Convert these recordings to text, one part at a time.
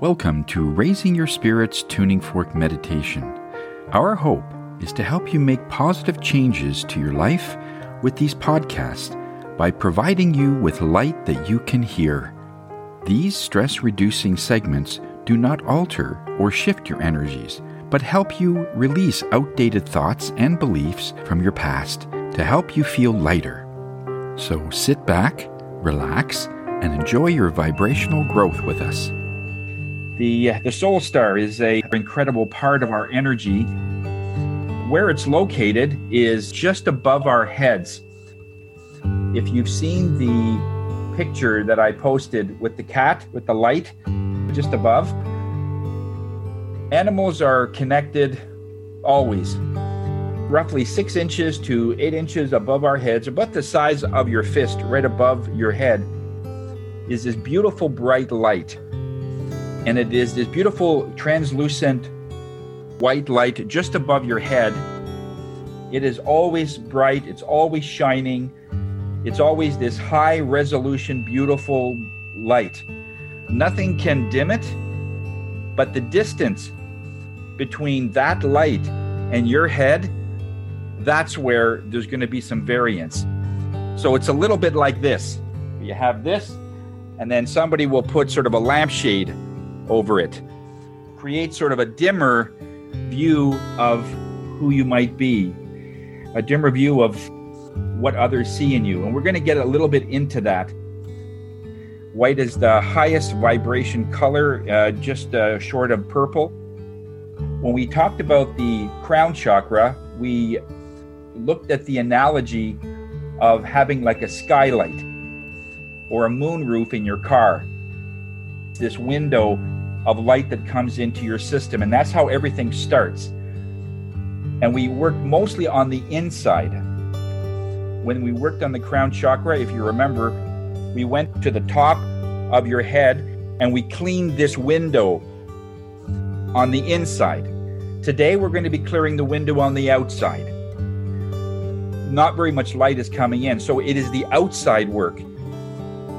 Welcome to Raising Your Spirits Tuning Fork Meditation. Our hope is to help you make positive changes to your life with these podcasts by providing you with light that you can hear. These stress reducing segments do not alter or shift your energies, but help you release outdated thoughts and beliefs from your past to help you feel lighter. So sit back, relax, and enjoy your vibrational growth with us. The, uh, the soul star is a incredible part of our energy. Where it's located is just above our heads. If you've seen the picture that I posted with the cat with the light just above, animals are connected always. Roughly six inches to eight inches above our heads, about the size of your fist, right above your head, is this beautiful bright light. And it is this beautiful translucent white light just above your head. It is always bright, it's always shining, it's always this high resolution, beautiful light. Nothing can dim it, but the distance between that light and your head, that's where there's going to be some variance. So it's a little bit like this. You have this, and then somebody will put sort of a lampshade over it, create sort of a dimmer view of who you might be, a dimmer view of what others see in you. And we're going to get a little bit into that. White is the highest vibration color, uh, just uh, short of purple. When we talked about the crown chakra, we looked at the analogy of having like a skylight or a moon roof in your car. This window of light that comes into your system, and that's how everything starts. And we work mostly on the inside. When we worked on the crown chakra, if you remember, we went to the top of your head and we cleaned this window on the inside. Today, we're going to be clearing the window on the outside. Not very much light is coming in, so it is the outside work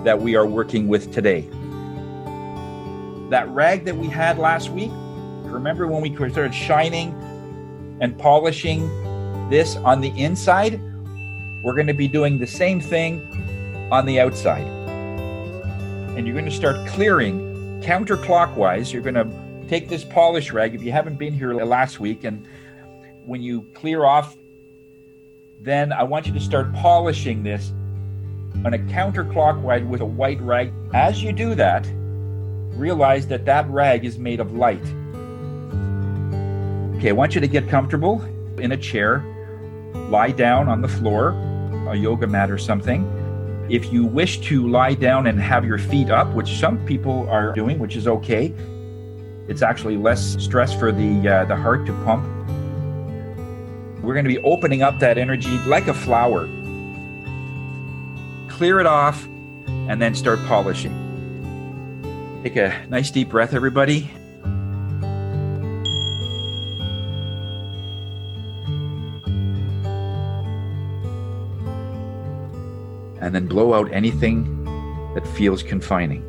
that we are working with today. That rag that we had last week, remember when we started shining and polishing this on the inside? We're going to be doing the same thing on the outside. And you're going to start clearing counterclockwise. You're going to take this polish rag, if you haven't been here last week, and when you clear off, then I want you to start polishing this on a counterclockwise with a white rag. As you do that, realize that that rag is made of light. Okay, I want you to get comfortable in a chair, lie down on the floor, a yoga mat or something. If you wish to lie down and have your feet up, which some people are doing, which is okay, it's actually less stress for the uh, the heart to pump. We're going to be opening up that energy like a flower clear it off, and then start polishing. Take a nice deep breath, everybody. And then blow out anything that feels confining.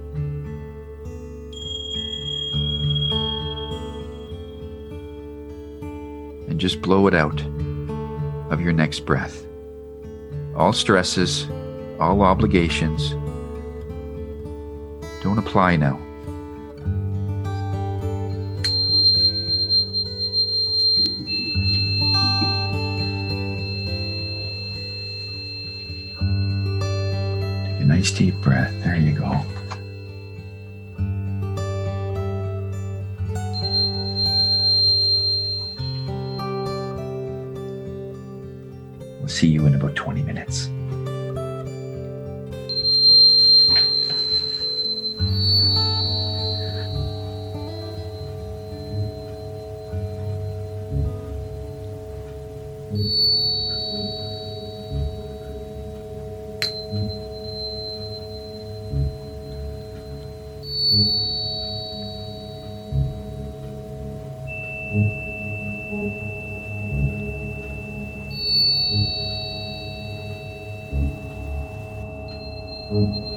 And just blow it out of your next breath. All stresses, all obligations don't apply now. Thank mm -hmm. you.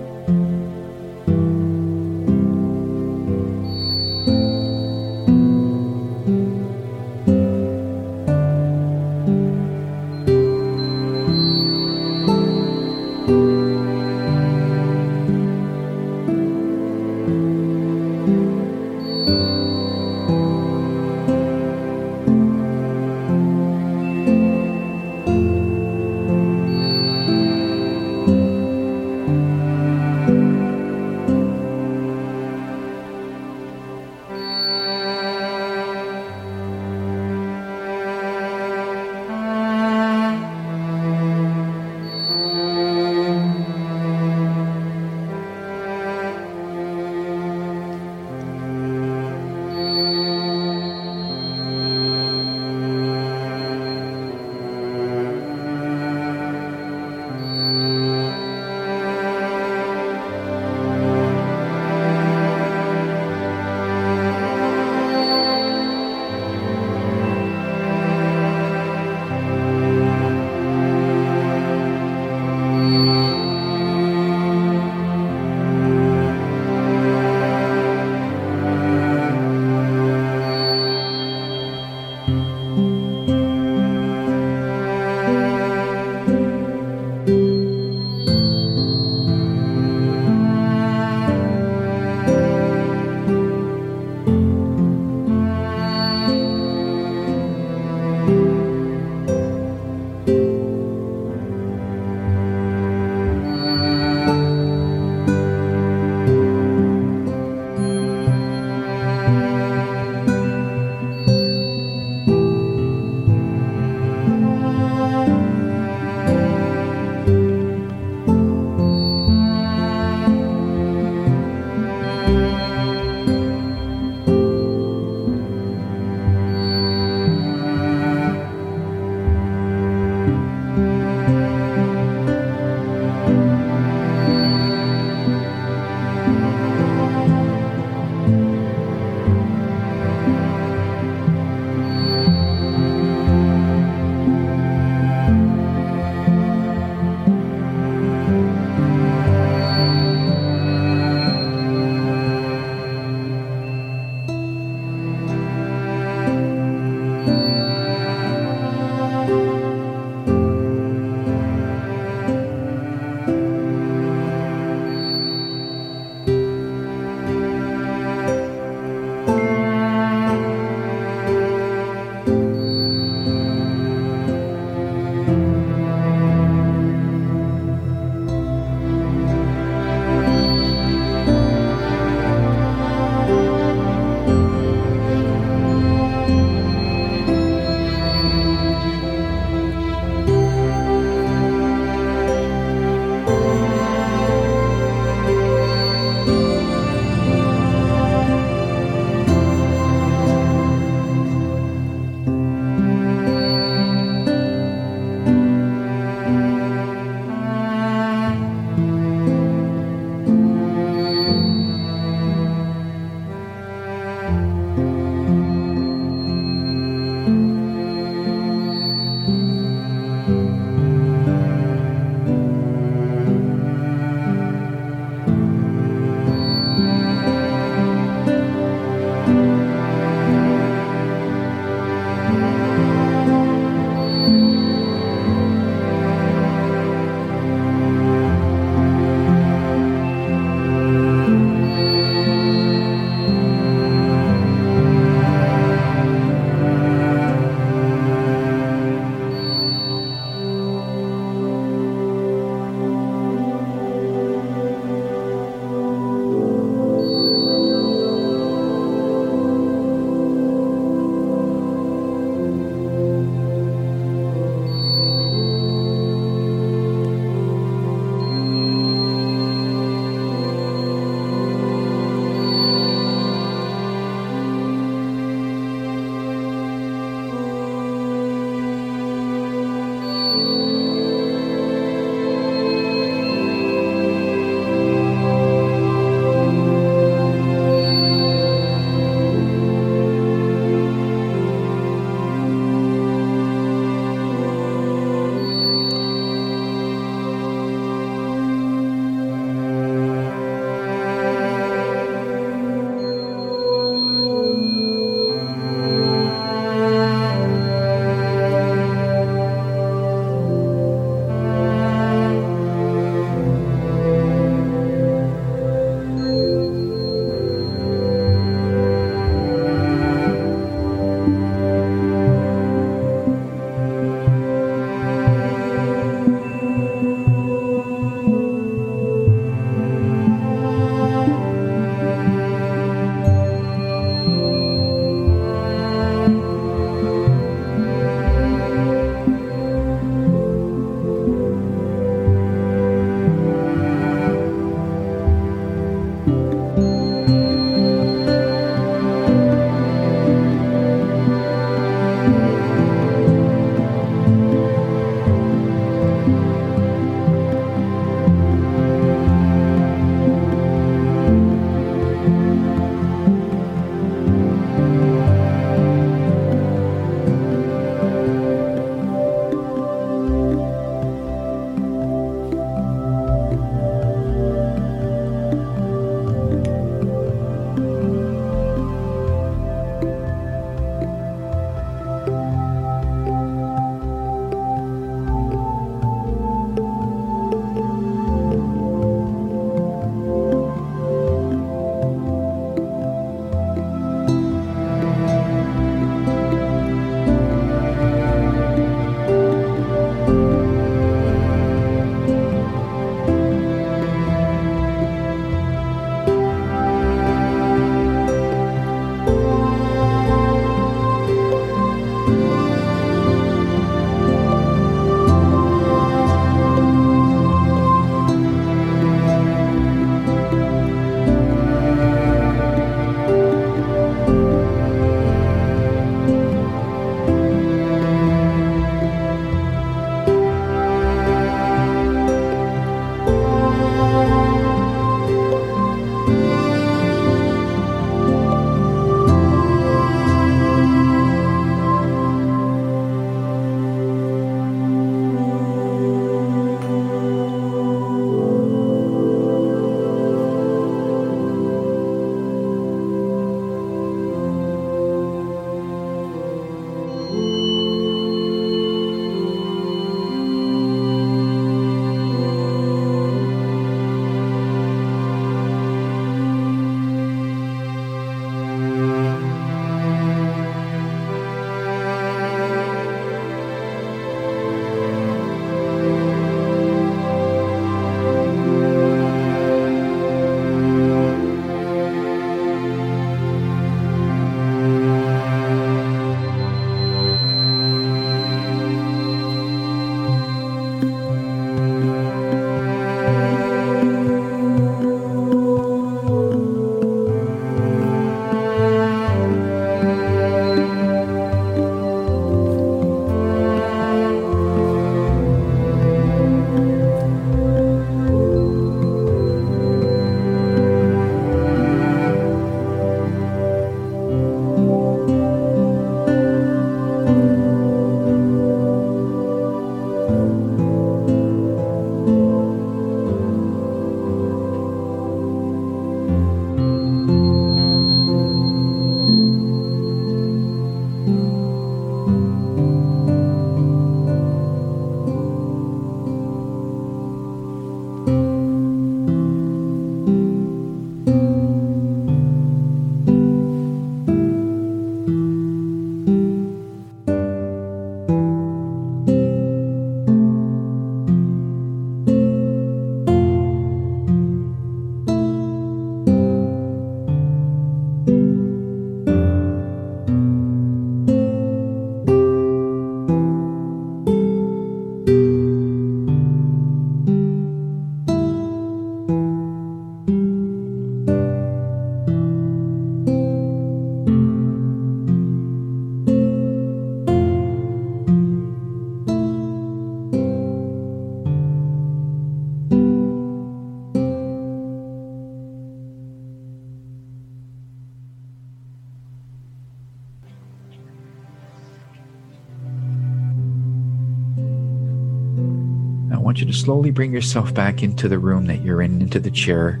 Slowly bring yourself back into the room that you're in, into the chair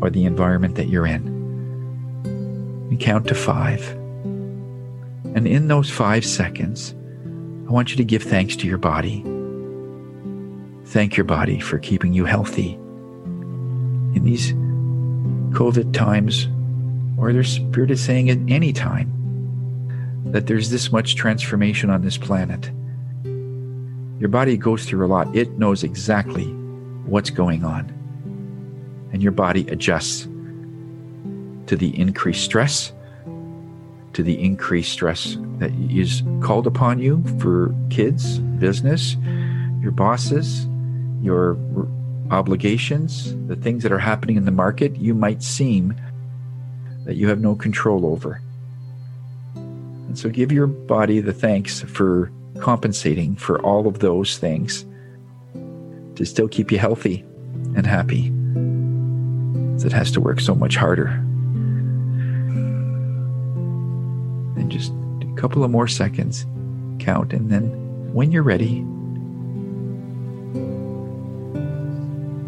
or the environment that you're in. And count to five. And in those five seconds, I want you to give thanks to your body. Thank your body for keeping you healthy. In these COVID times, or their spirit is saying at any time, that there's this much transformation on this planet. Your body goes through a lot. It knows exactly what's going on. And your body adjusts to the increased stress, to the increased stress that is called upon you for kids, business, your bosses, your obligations, the things that are happening in the market, you might seem that you have no control over. And so give your body the thanks for compensating for all of those things to still keep you healthy and happy. It has to work so much harder. And just a couple of more seconds, count, and then when you're ready,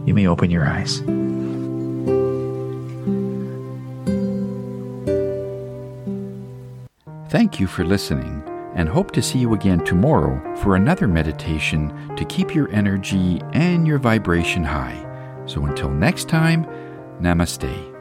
you may open your eyes. Thank you for listening and hope to see you again tomorrow for another meditation to keep your energy and your vibration high. So until next time, namaste.